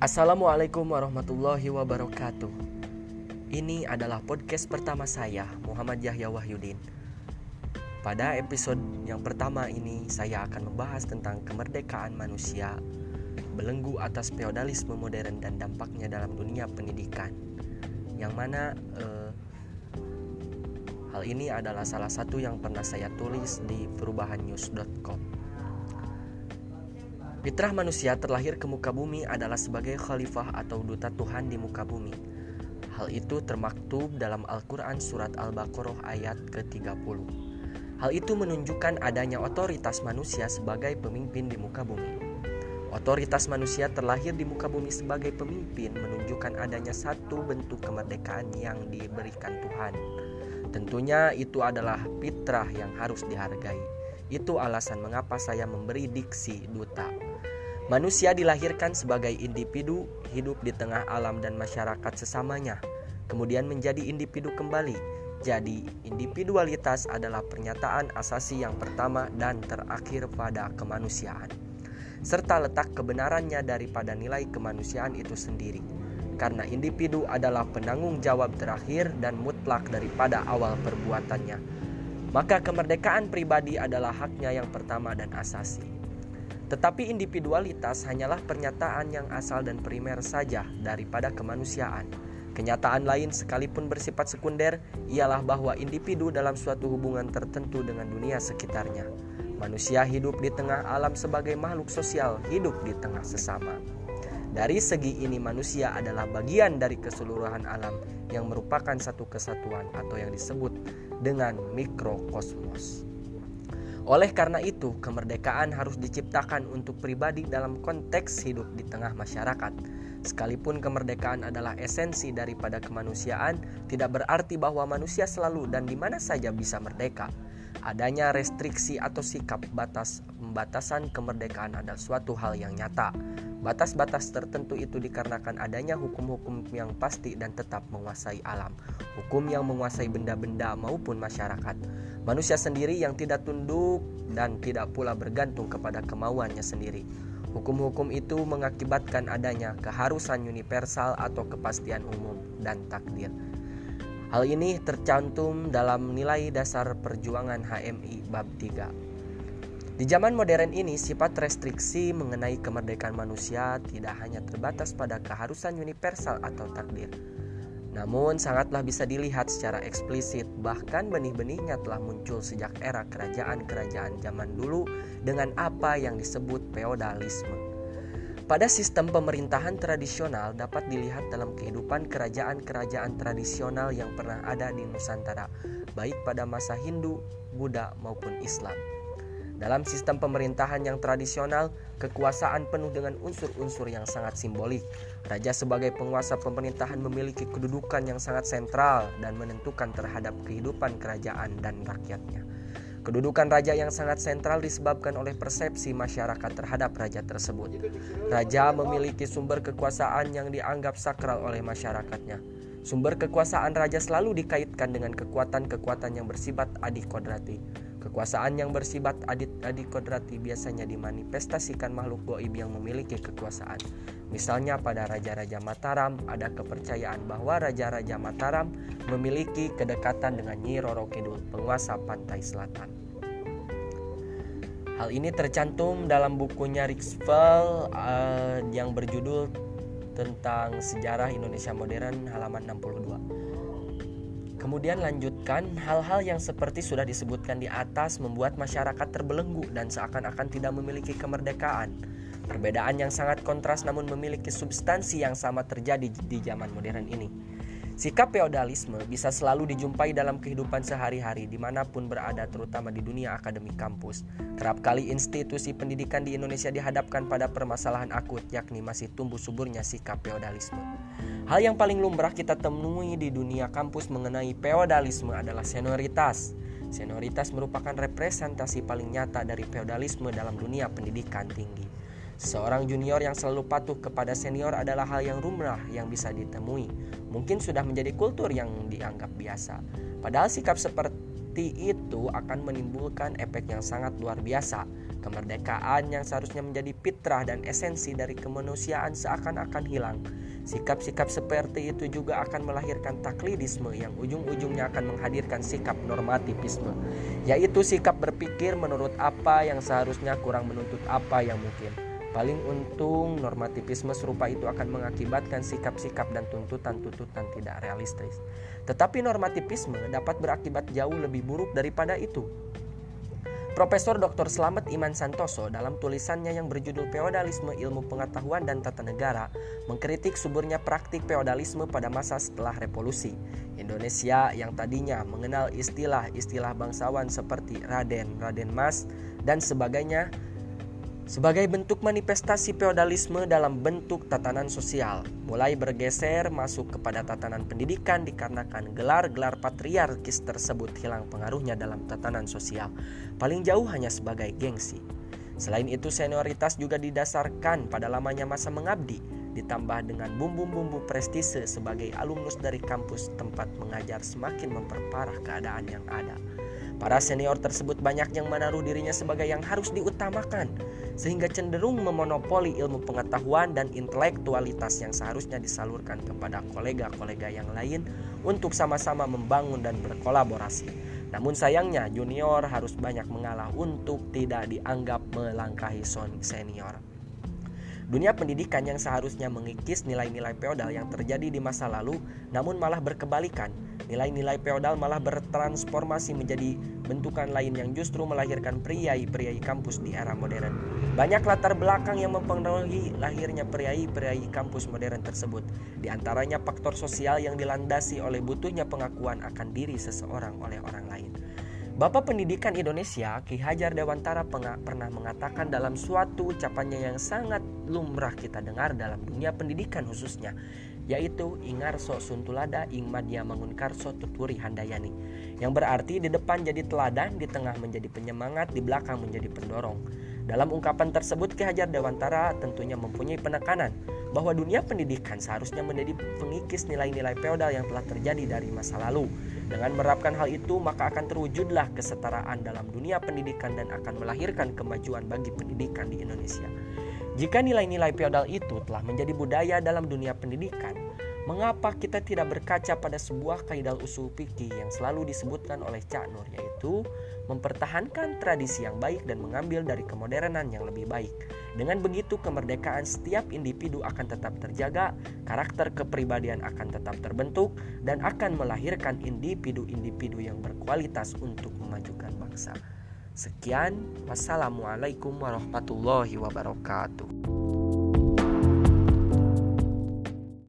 Assalamualaikum warahmatullahi wabarakatuh. Ini adalah podcast pertama saya, Muhammad Yahya Wahyudin. Pada episode yang pertama ini, saya akan membahas tentang kemerdekaan manusia, belenggu atas feodalisme modern dan dampaknya dalam dunia pendidikan. Yang mana eh, hal ini adalah salah satu yang pernah saya tulis di perubahannews.com. Fitrah manusia terlahir ke muka bumi adalah sebagai khalifah atau duta Tuhan di muka bumi. Hal itu termaktub dalam Al-Quran Surat Al-Baqarah ayat ke-30. Hal itu menunjukkan adanya otoritas manusia sebagai pemimpin di muka bumi. Otoritas manusia terlahir di muka bumi sebagai pemimpin menunjukkan adanya satu bentuk kemerdekaan yang diberikan Tuhan. Tentunya itu adalah fitrah yang harus dihargai. Itu alasan mengapa saya memberi diksi duta. Manusia dilahirkan sebagai individu hidup di tengah alam dan masyarakat sesamanya, kemudian menjadi individu kembali. Jadi, individualitas adalah pernyataan asasi yang pertama dan terakhir pada kemanusiaan, serta letak kebenarannya daripada nilai kemanusiaan itu sendiri. Karena individu adalah penanggung jawab terakhir dan mutlak daripada awal perbuatannya, maka kemerdekaan pribadi adalah haknya yang pertama dan asasi. Tetapi individualitas hanyalah pernyataan yang asal dan primer saja daripada kemanusiaan. Kenyataan lain sekalipun bersifat sekunder ialah bahwa individu dalam suatu hubungan tertentu dengan dunia sekitarnya. Manusia hidup di tengah alam sebagai makhluk sosial, hidup di tengah sesama. Dari segi ini manusia adalah bagian dari keseluruhan alam yang merupakan satu kesatuan atau yang disebut dengan mikrokosmos. Oleh karena itu, kemerdekaan harus diciptakan untuk pribadi dalam konteks hidup di tengah masyarakat. Sekalipun kemerdekaan adalah esensi daripada kemanusiaan, tidak berarti bahwa manusia selalu dan di mana saja bisa merdeka. Adanya restriksi atau sikap batas pembatasan kemerdekaan adalah suatu hal yang nyata. Batas-batas tertentu itu dikarenakan adanya hukum-hukum yang pasti dan tetap menguasai alam, hukum yang menguasai benda-benda maupun masyarakat. Manusia sendiri yang tidak tunduk dan tidak pula bergantung kepada kemauannya sendiri. Hukum-hukum itu mengakibatkan adanya keharusan universal atau kepastian umum dan takdir. Hal ini tercantum dalam nilai dasar perjuangan HMI bab 3. Di zaman modern ini, sifat restriksi mengenai kemerdekaan manusia tidak hanya terbatas pada keharusan universal atau takdir. Namun sangatlah bisa dilihat secara eksplisit, bahkan benih-benihnya telah muncul sejak era kerajaan-kerajaan zaman dulu dengan apa yang disebut feodalisme. Pada sistem pemerintahan tradisional dapat dilihat dalam kehidupan kerajaan-kerajaan tradisional yang pernah ada di Nusantara, baik pada masa Hindu, Buddha, maupun Islam. Dalam sistem pemerintahan yang tradisional, kekuasaan penuh dengan unsur-unsur yang sangat simbolik. Raja sebagai penguasa pemerintahan memiliki kedudukan yang sangat sentral dan menentukan terhadap kehidupan kerajaan dan rakyatnya. Kedudukan raja yang sangat sentral disebabkan oleh persepsi masyarakat terhadap raja tersebut. Raja memiliki sumber kekuasaan yang dianggap sakral oleh masyarakatnya. Sumber kekuasaan raja selalu dikaitkan dengan kekuatan-kekuatan yang bersifat adikodrati. Kekuasaan yang bersifat adit adikodrati biasanya dimanifestasikan makhluk goib yang memiliki kekuasaan. Misalnya pada Raja-Raja Mataram ada kepercayaan bahwa Raja-Raja Mataram memiliki kedekatan dengan Nyi Roro Kidul, penguasa pantai selatan. Hal ini tercantum dalam bukunya Rixvel uh, yang berjudul tentang sejarah Indonesia modern halaman 62. Kemudian lanjutkan hal-hal yang seperti sudah disebutkan di atas membuat masyarakat terbelenggu dan seakan-akan tidak memiliki kemerdekaan. Perbedaan yang sangat kontras namun memiliki substansi yang sama terjadi di zaman modern ini. Sikap feodalisme bisa selalu dijumpai dalam kehidupan sehari-hari di mana pun berada terutama di dunia akademik kampus. Kerap kali institusi pendidikan di Indonesia dihadapkan pada permasalahan akut yakni masih tumbuh suburnya sikap feodalisme. Hal yang paling lumrah kita temui di dunia kampus mengenai feodalisme adalah senioritas. Senioritas merupakan representasi paling nyata dari feodalisme dalam dunia pendidikan tinggi. Seorang junior yang selalu patuh kepada senior adalah hal yang rumrah yang bisa ditemui. Mungkin sudah menjadi kultur yang dianggap biasa. Padahal sikap seperti itu akan menimbulkan efek yang sangat luar biasa. Kemerdekaan yang seharusnya menjadi fitrah dan esensi dari kemanusiaan seakan-akan hilang. Sikap-sikap seperti itu juga akan melahirkan taklidisme yang ujung-ujungnya akan menghadirkan sikap normativisme, yaitu sikap berpikir menurut apa yang seharusnya kurang menuntut apa yang mungkin. Paling untung normativisme serupa itu akan mengakibatkan sikap-sikap dan tuntutan-tuntutan tidak realistis. Tetapi normativisme dapat berakibat jauh lebih buruk daripada itu. Profesor Dr. Slamet Iman Santoso dalam tulisannya yang berjudul Feodalisme Ilmu Pengetahuan dan Tata Negara mengkritik suburnya praktik feodalisme pada masa setelah revolusi. Indonesia yang tadinya mengenal istilah-istilah bangsawan seperti Raden, Raden Mas, dan sebagainya sebagai bentuk manifestasi feodalisme dalam bentuk tatanan sosial, mulai bergeser masuk kepada tatanan pendidikan dikarenakan gelar-gelar patriarkis tersebut hilang pengaruhnya dalam tatanan sosial, paling jauh hanya sebagai gengsi. Selain itu, senioritas juga didasarkan pada lamanya masa mengabdi, ditambah dengan bumbu-bumbu prestise sebagai alumnus dari kampus tempat mengajar semakin memperparah keadaan yang ada. Para senior tersebut banyak yang menaruh dirinya sebagai yang harus diutamakan, sehingga cenderung memonopoli ilmu pengetahuan dan intelektualitas yang seharusnya disalurkan kepada kolega-kolega yang lain untuk sama-sama membangun dan berkolaborasi. Namun sayangnya junior harus banyak mengalah untuk tidak dianggap melangkahi senior. Dunia pendidikan yang seharusnya mengikis nilai-nilai feodal yang terjadi di masa lalu, namun malah berkebalikan. Nilai-nilai feodal malah bertransformasi menjadi bentukan lain yang justru melahirkan priai-priai kampus di era modern. Banyak latar belakang yang mempengaruhi lahirnya priai-priai kampus modern tersebut. Di antaranya faktor sosial yang dilandasi oleh butuhnya pengakuan akan diri seseorang oleh orang lain. Bapak Pendidikan Indonesia Ki Hajar Dewantara pernah mengatakan dalam suatu ucapannya yang sangat lumrah kita dengar dalam dunia pendidikan khususnya yaitu Ingarso Suntulada ing Madya Mangunkarso Tuturi Handayani yang berarti di depan jadi teladan, di tengah menjadi penyemangat, di belakang menjadi pendorong. Dalam ungkapan tersebut Ki Hajar Dewantara tentunya mempunyai penekanan bahwa dunia pendidikan seharusnya menjadi pengikis nilai-nilai feodal yang telah terjadi dari masa lalu dengan menerapkan hal itu, maka akan terwujudlah kesetaraan dalam dunia pendidikan dan akan melahirkan kemajuan bagi pendidikan di Indonesia. Jika nilai-nilai feodal itu telah menjadi budaya dalam dunia pendidikan, mengapa kita tidak berkaca pada sebuah kaidah usul fikih yang selalu disebutkan oleh Cak Nur yaitu mempertahankan tradisi yang baik dan mengambil dari kemodernan yang lebih baik. Dengan begitu, kemerdekaan setiap individu akan tetap terjaga, karakter kepribadian akan tetap terbentuk, dan akan melahirkan individu-individu yang berkualitas untuk memajukan bangsa. Sekian, wassalamualaikum warahmatullahi wabarakatuh.